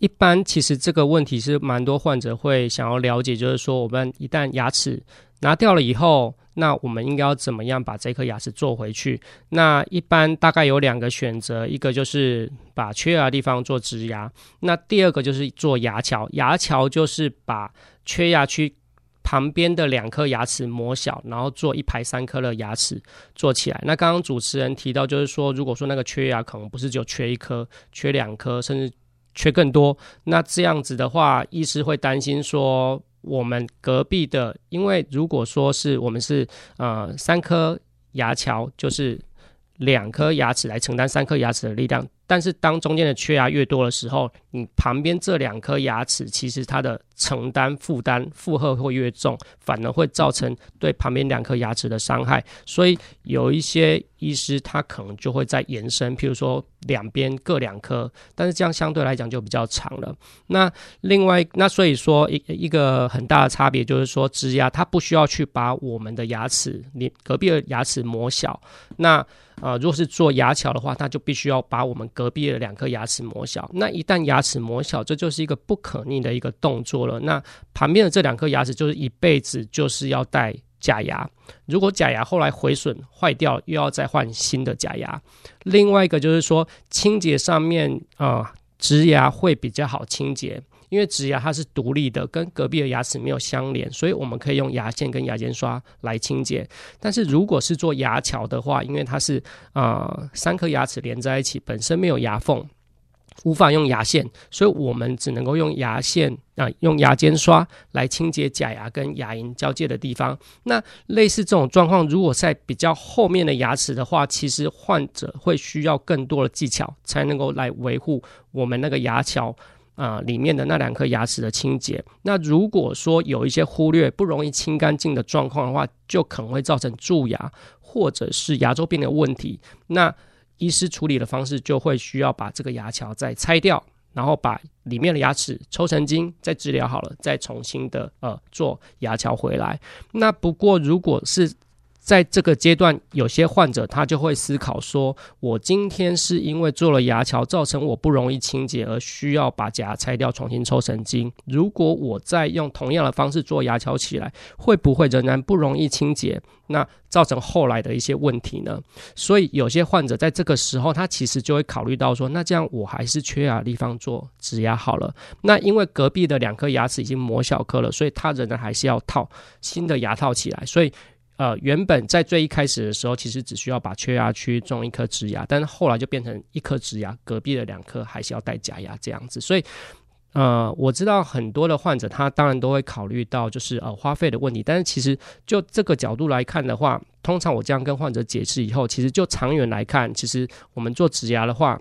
[SPEAKER 3] 一般其实这个问题是蛮多患者会想要了解，就是说我们一旦牙齿拿掉了以后。那我们应该要怎么样把这颗牙齿做回去？那一般大概有两个选择，一个就是把缺牙的地方做植牙，那第二个就是做牙桥。牙桥就是把缺牙区旁边的两颗牙齿磨小，然后做一排三颗的牙齿做起来。那刚刚主持人提到，就是说如果说那个缺牙可能不是只有缺一颗，缺两颗，甚至缺更多，那这样子的话，医师会担心说。我们隔壁的，因为如果说是我们是呃三颗牙桥，就是两颗牙齿来承担三颗牙齿的力量。但是当中间的缺牙越多的时候，你旁边这两颗牙齿其实它的承担负担负荷会越重，反而会造成对旁边两颗牙齿的伤害。所以有一些医师他可能就会在延伸，譬如说两边各两颗，但是这样相对来讲就比较长了。那另外那所以说一一个很大的差别就是说，植牙它不需要去把我们的牙齿你隔壁的牙齿磨小。那啊、如果是做牙桥的话，那就必须要把我们隔壁的两颗牙齿磨小。那一旦牙齿磨小，这就是一个不可逆的一个动作了。那旁边的这两颗牙齿就是一辈子就是要戴假牙。如果假牙后来毁损坏掉，又要再换新的假牙。另外一个就是说，清洁上面啊、植牙会比较好清洁。因为植牙它是独立的，跟隔壁的牙齿没有相连，所以我们可以用牙线跟牙尖刷来清洁。但是如果是做牙桥的话，因为它是呃三颗牙齿连在一起，本身没有牙缝，无法用牙线，所以我们只能够用牙线啊、用牙尖刷来清洁假牙跟牙龈交界的地方。那类似这种状况，如果在比较后面的牙齿的话，其实患者会需要更多的技巧，才能够来维护我们那个牙桥。啊、里面的那两颗牙齿的清洁。那如果说有一些忽略、不容易清干净的状况的话，就可能会造成蛀牙或者是牙周病的问题。那医师处理的方式就会需要把这个牙桥再拆掉，然后把里面的牙齿抽神经，再治疗好了，再重新的呃做牙桥回来。那不过如果是在这个阶段，有些患者他就会思考说：我今天是因为做了牙桥，造成我不容易清洁，而需要把假牙拆掉，重新抽神经。如果我再用同样的方式做牙桥起来，会不会仍然不容易清洁？那造成后来的一些问题呢？所以有些患者在这个时候，他其实就会考虑到说：那这样我还是缺牙地方做植牙好了。那因为隔壁的两颗牙齿已经磨小颗了，所以他仍然还是要套新的牙套起来，所以。呃，原本在最一开始的时候，其实只需要把缺牙区种一颗植牙，但是后来就变成一颗植牙，隔壁的两颗还是要戴假牙这样子。所以，呃，我知道很多的患者他当然都会考虑到就是呃花费的问题，但是其实就这个角度来看的话，通常我这样跟患者解释以后，其实就长远来看，其实我们做植牙的话。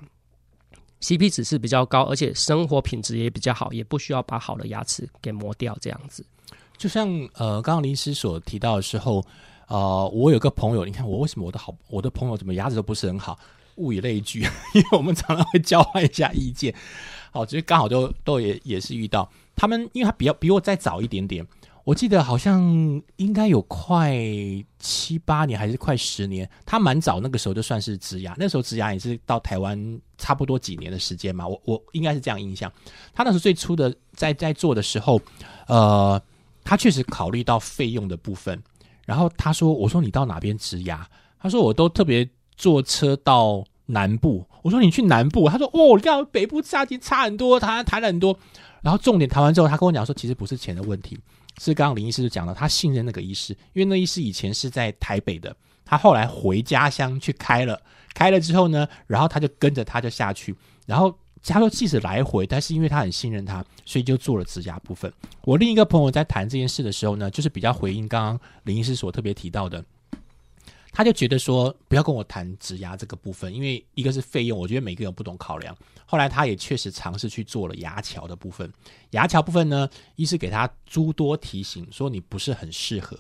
[SPEAKER 3] CP 值是比较高，而且生活品质也比较好，也不需要把好的牙齿给磨掉，这样子。
[SPEAKER 2] 就像呃，刚刚林师所提到的时候，呃，我有个朋友，你看我为什么我的好我的朋友怎么牙齿都不是很好，物以类聚，因为我们常常会交换一下意见。好，其实刚好都都也也是遇到他们，因为他比较比我再早一点点，我记得好像应该有快七八年还是快十年，他蛮早那个时候就算是植牙，那时候植牙也是到台湾差不多几年的时间嘛，我我应该是这样印象。他那时候最初的在在做的时候，呃。他确实考虑到费用的部分，然后他说：“我说你到哪边植牙？”他说：“我都特别坐车到南部。”我说：“你去南部？”他说：“哦，你看北部价钱差很多，谈谈了很多。”然后重点谈完之后，他跟我讲说：“其实不是钱的问题，是刚刚林医师就讲了，他信任那个医师，因为那医师以前是在台北的，他后来回家乡去开了，开了之后呢，然后他就跟着他就下去，然后。”他说：“即使来回，但是因为他很信任他，所以就做了植牙部分。我另一个朋友在谈这件事的时候呢，就是比较回应刚刚林医师所特别提到的，他就觉得说不要跟我谈植牙这个部分，因为一个是费用，我觉得每个人不懂考量。后来他也确实尝试去做了牙桥的部分，牙桥部分呢，医师给他诸多提醒，说你不是很适合。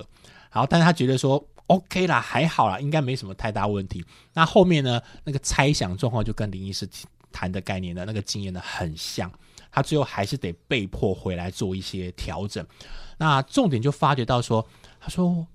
[SPEAKER 2] 然后，但是他觉得说 OK 啦，还好啦，应该没什么太大问题。那后面呢，那个猜想状况就跟林医师提。”谈的概念的那个经验呢很像，他最后还是得被迫回来做一些调整。那重点就发觉到说，他说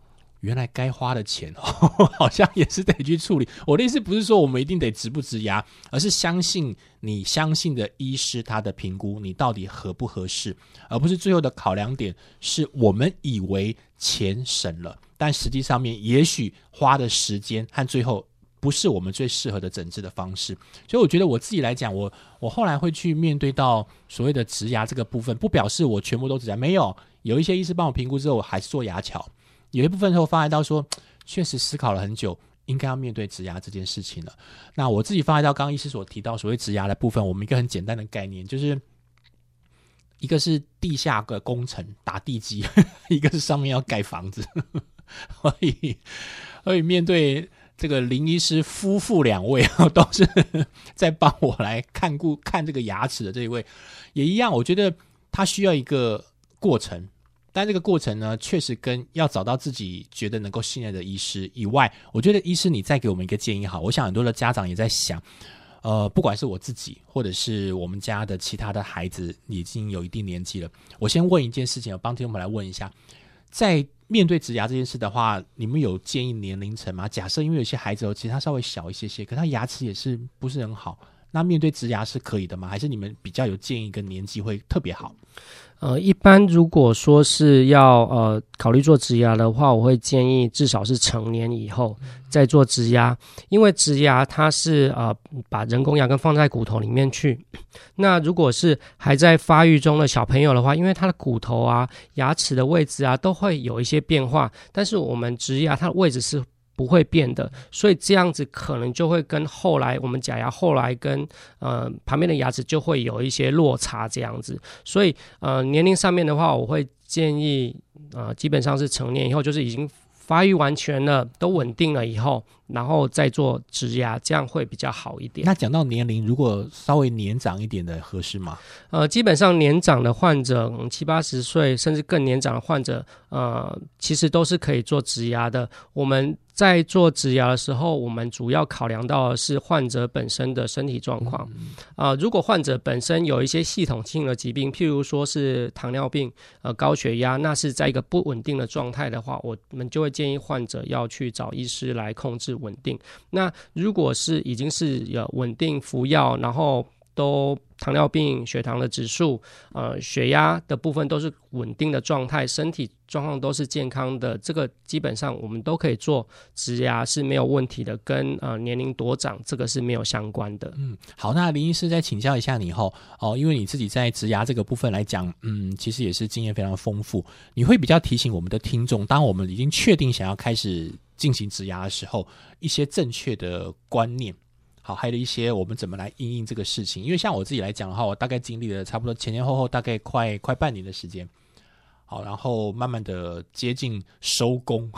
[SPEAKER 2] 原来该花的钱哦，好像也是得去处理。我的意思不是说我们一定得植不植牙，而是相信你相信的医师他的评估，你到底合不合适，而不是最后的考量点是我们以为钱省了，但实际上面也许花的时间和最后。不是我们最适合的整治的方式，所以我觉得我自己来讲，我我后来会去面对到所谓的植牙这个部分，不表示我全部都植牙，没有，有一些医师帮我评估之后，我还是做牙桥，有一部分时候发现到说，确实思考了很久，应该要面对植牙这件事情了。那我自己发现到刚刚医师所提到所谓植牙的部分，我们一个很简单的概念，就是一个是地下的工程打地基，一个是上面要盖房子，所以所以面对。这个林医师夫妇两位啊，都是 在帮我来看顾看这个牙齿的这一位，也一样。我觉得他需要一个过程，但这个过程呢，确实跟要找到自己觉得能够信任的医师以外，我觉得医师你再给我们一个建议好。我想很多的家长也在想，呃，不管是我自己或者是我们家的其他的孩子，已经有一定年纪了，我先问一件事情，我帮听众们来问一下，在。面对植牙这件事的话，你们有建议年龄层吗？假设因为有些孩子哦，其实他稍微小一些些，可他牙齿也是不是很好，那面对植牙是可以的吗？还是你们比较有建议跟年纪会特别好？
[SPEAKER 3] 呃，一般如果说是要呃考虑做植牙的话，我会建议至少是成年以后再做植牙，因为植牙它是呃把人工牙根放在骨头里面去。那如果是还在发育中的小朋友的话，因为他的骨头啊、牙齿的位置啊都会有一些变化，但是我们植牙它的位置是。不会变的，所以这样子可能就会跟后来我们假牙后来跟呃旁边的牙齿就会有一些落差这样子，所以呃年龄上面的话，我会建议呃基本上是成年以后就是已经。发育完全了，都稳定了以后，然后再做植牙，这样会比较好一点。
[SPEAKER 2] 那讲到年龄，如果稍微年长一点的合适吗？
[SPEAKER 3] 呃，基本上年长的患者，七八十岁甚至更年长的患者，呃，其实都是可以做植牙的。我们在做植牙的时候，我们主要考量到的是患者本身的身体状况。啊，如果患者本身有一些系统性的疾病，譬如说是糖尿病、呃高血压，那是在一个不稳定的状态的话，我们就会建议患者要去找医师来控制稳定。那如果是已经是有稳定服药，然后都糖尿病、血糖的指数、呃血压的部分都是稳定的状态，身体状况都是健康的，这个基本上我们都可以做植牙是没有问题的，跟呃年龄多长这个是没有相关的。
[SPEAKER 2] 嗯，好，那林医师再请教一下你后哦，因为你自己在植牙这个部分来讲，嗯，其实也是经验非常丰富，你会比较提醒我们的听众，当我们已经确定想要开始进行植牙的时候，一些正确的观念。好，还有一些我们怎么来应应这个事情？因为像我自己来讲的话，我大概经历了差不多前前后后大概快快半年的时间。好，然后慢慢的接近收工。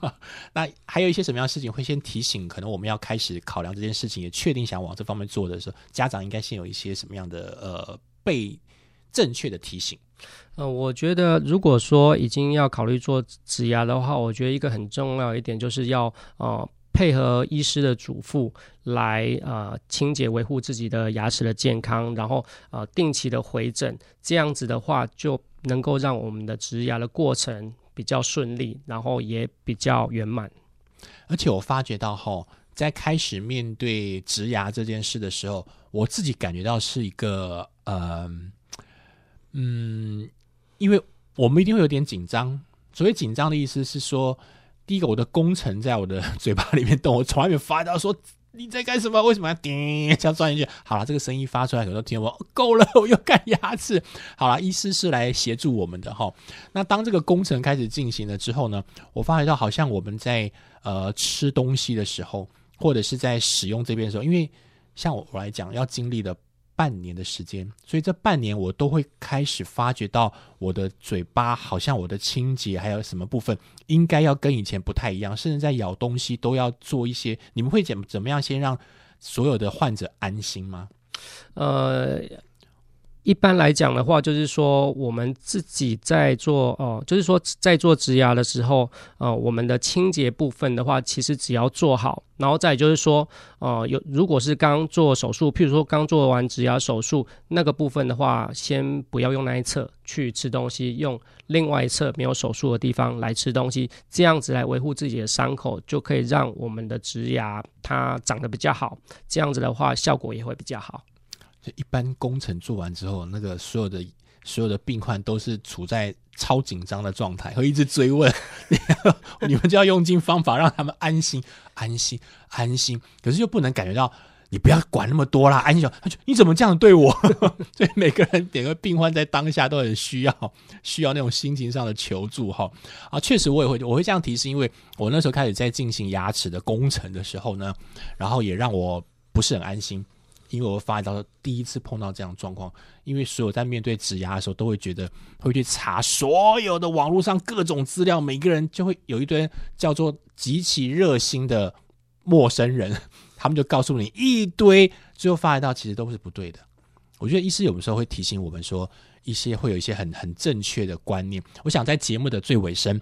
[SPEAKER 2] 那还有一些什么样的事情会先提醒？可能我们要开始考量这件事情，也确定想往这方面做的时候，家长应该先有一些什么样的呃被正确的提醒？
[SPEAKER 3] 嗯，我觉得如果说已经要考虑做植牙的话，我觉得一个很重要一点就是要呃。配合医师的嘱咐来呃清洁维护自己的牙齿的健康，然后呃定期的回诊，这样子的话就能够让我们的植牙的过程比较顺利，然后也比较圆满。
[SPEAKER 2] 而且我发觉到哈，在开始面对植牙这件事的时候，我自己感觉到是一个呃嗯，因为我们一定会有点紧张。所谓紧张的意思是说。第一个，我的工程在我的嘴巴里面动，我从来没有发到说你在干什么？为什么要叮这样钻进去？好了，这个声音发出来，很多听我够了，我又看牙齿。好了，医师是来协助我们的哈。那当这个工程开始进行了之后呢，我发觉到好像我们在呃吃东西的时候，或者是在使用这边的时候，因为像我我来讲，要经历的。半年的时间，所以这半年我都会开始发觉到我的嘴巴好像我的清洁还有什么部分应该要跟以前不太一样，甚至在咬东西都要做一些。你们会怎怎么样先让所有的患者安心吗？
[SPEAKER 3] 呃。一般来讲的话，就是说我们自己在做哦，就是说在做植牙的时候，呃，我们的清洁部分的话，其实只要做好，然后再就是说，呃，有如果是刚做手术，譬如说刚做完植牙手术那个部分的话，先不要用那一侧去吃东西，用另外一侧没有手术的地方来吃东西，这样子来维护自己的伤口，就可以让我们的植牙它长得比较好，这样子的话效果也会比较好。
[SPEAKER 2] 就一般工程做完之后，那个所有的所有的病患都是处在超紧张的状态，会一直追问，你们就要用尽方法让他们安心、安心、安心。可是又不能感觉到你不要管那么多啦，安心。他就你怎么这样对我？所以每个人点个病患在当下都很需要需要那种心情上的求助哈啊，确实我也会我会这样提示，因为我那时候开始在进行牙齿的工程的时候呢，然后也让我不是很安心。因为我发到第一次碰到这样状况，因为所有在面对植牙的时候，都会觉得会去查所有的网络上各种资料，每个人就会有一堆叫做极其热心的陌生人，他们就告诉你一堆，最后发觉到其实都是不对的。我觉得医师有的时候会提醒我们说，一些会有一些很很正确的观念。我想在节目的最尾声，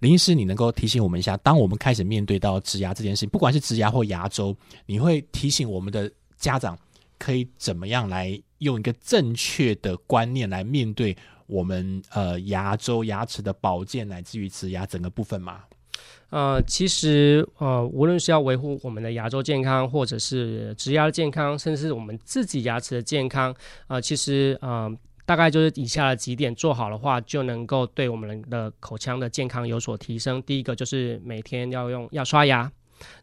[SPEAKER 2] 林医师你能够提醒我们一下，当我们开始面对到植牙这件事情，不管是植牙或牙周，你会提醒我们的家长。可以怎么样来用一个正确的观念来面对我们呃牙周牙齿的保健乃至于植牙整个部分吗？
[SPEAKER 3] 呃，其实呃，无论是要维护我们的牙周健康，或者是植牙的健康，甚至是我们自己牙齿的健康，啊，其实啊，大概就是以下的几点做好的话，就能够对我们的口腔的健康有所提升。第一个就是每天要用要刷牙，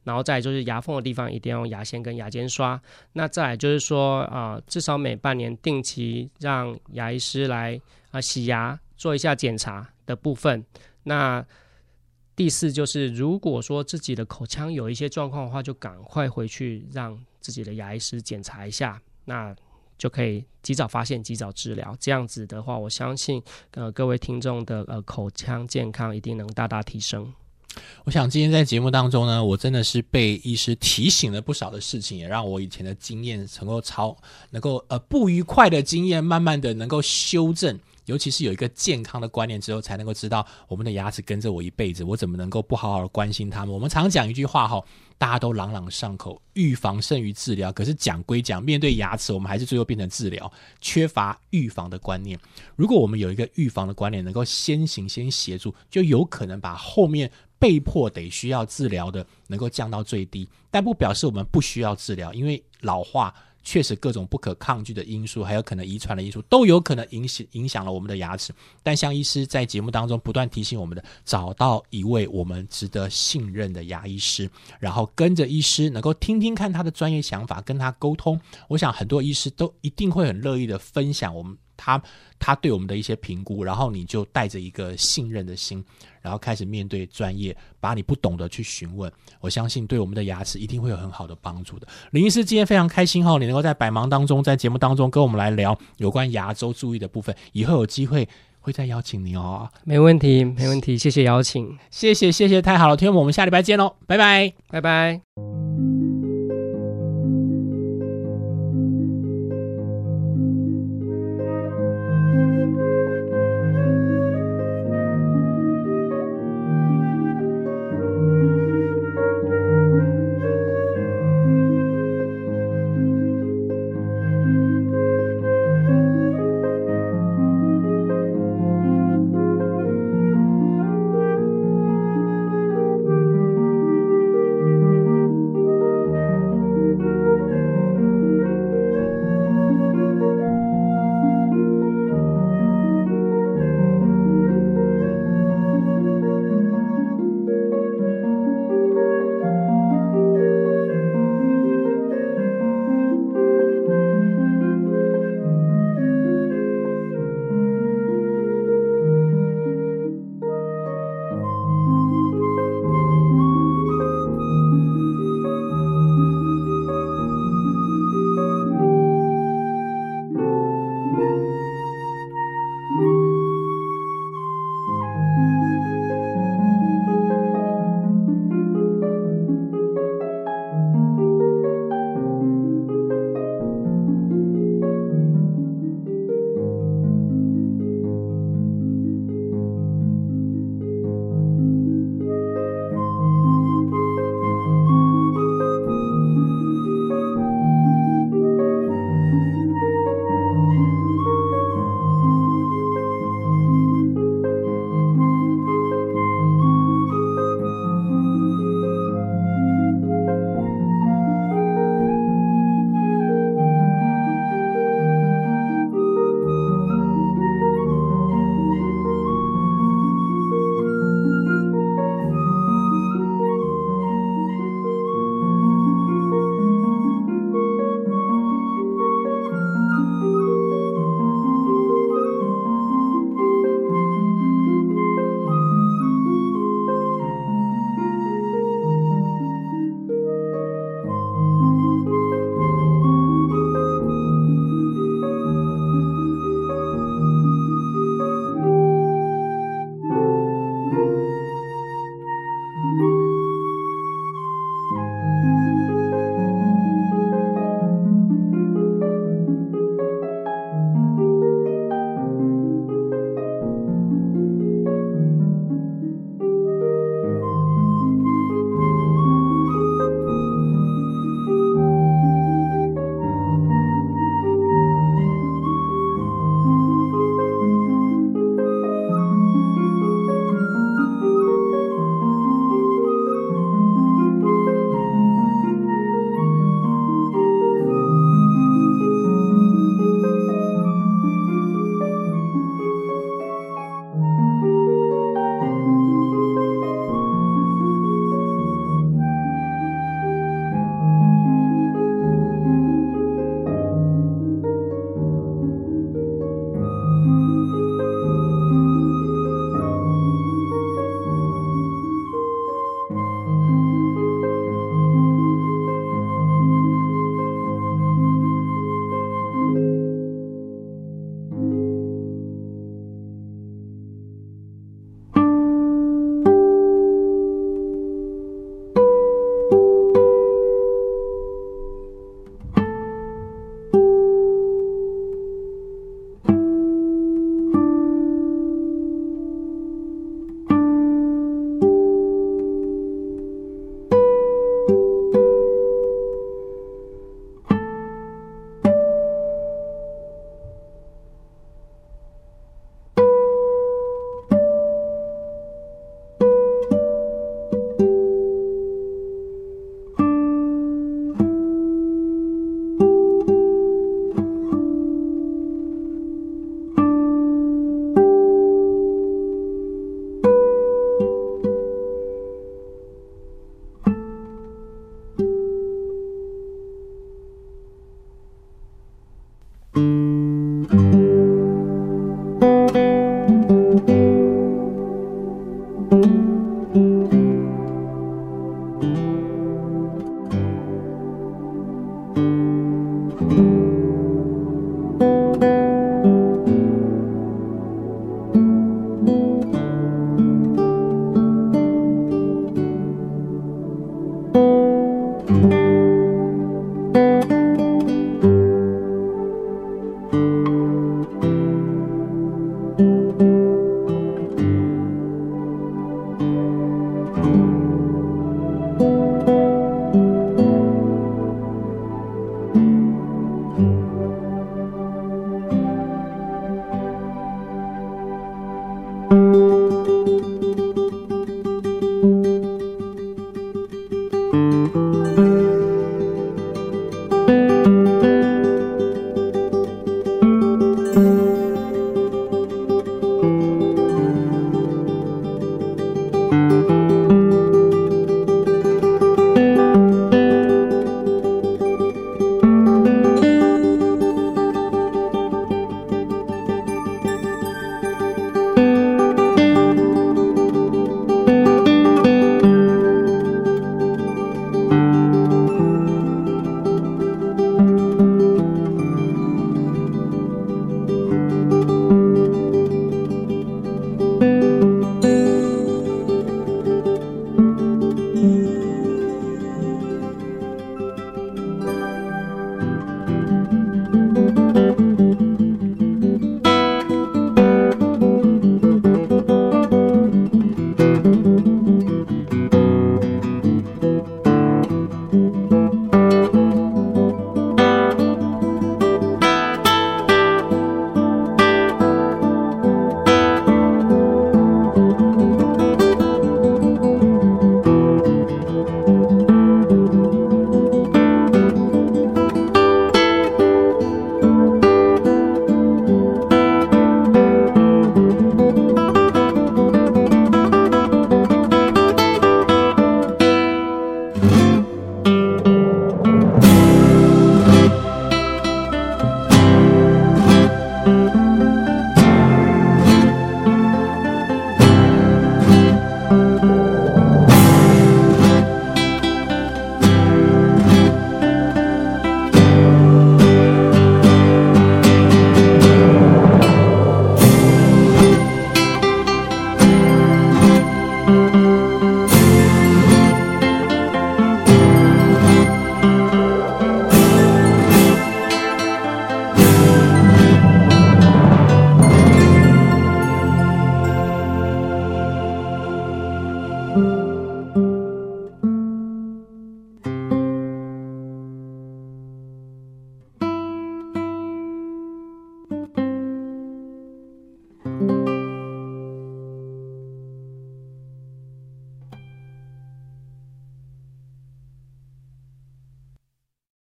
[SPEAKER 3] 然后再就是牙缝的地方一定要用牙线跟牙尖刷。那再来就是说啊，至少每半年定期让牙医师来啊洗牙，做一下检查的部分。那第四就是，如果说自己的口腔有一些状况的话，就赶快回去让自己的牙医师检查一下，那就可以及早发现、及早治疗。这样子的话，我相信呃各位听众的呃口腔健康一定能大大提升。
[SPEAKER 2] 我想今天在节目当中呢，我真的是被医师提醒了不少的事情，也让我以前的经验能够超能够呃不愉快的经验，慢慢的能够修正。尤其是有一个健康的观念之后，才能够知道我们的牙齿跟着我一辈子，我怎么能够不好好关心他们？我们常讲一句话哈，大家都朗朗上口，预防胜于治疗。可是讲归讲，面对牙齿，我们还是最后变成治疗，缺乏预防的观念。如果我们有一个预防的观念，能够先行先协助，就有可能把后面被迫得需要治疗的能够降到最低。但不表示我们不需要治疗，因为老化。确实，各种不可抗拒的因素，还有可能遗传的因素，都有可能影响影响了我们的牙齿。但像医师在节目当中不断提醒我们的，找到一位我们值得信任的牙医师，然后跟着医师，能够听听看他的专业想法，跟他沟通。我想很多医师都一定会很乐意的分享我们。他他对我们的一些评估，然后你就带着一个信任的心，然后开始面对专业，把你不懂的去询问。我相信对我们的牙齿一定会有很好的帮助的。林医师今天非常开心哈，你能够在百忙当中，在节目当中跟我们来聊有关牙周注意的部分，以后有机会会再邀请你哦。
[SPEAKER 3] 没问题，没问题，谢谢邀请，
[SPEAKER 2] 谢谢谢谢，太好了，听我们下礼拜见喽，拜拜，
[SPEAKER 3] 拜拜。《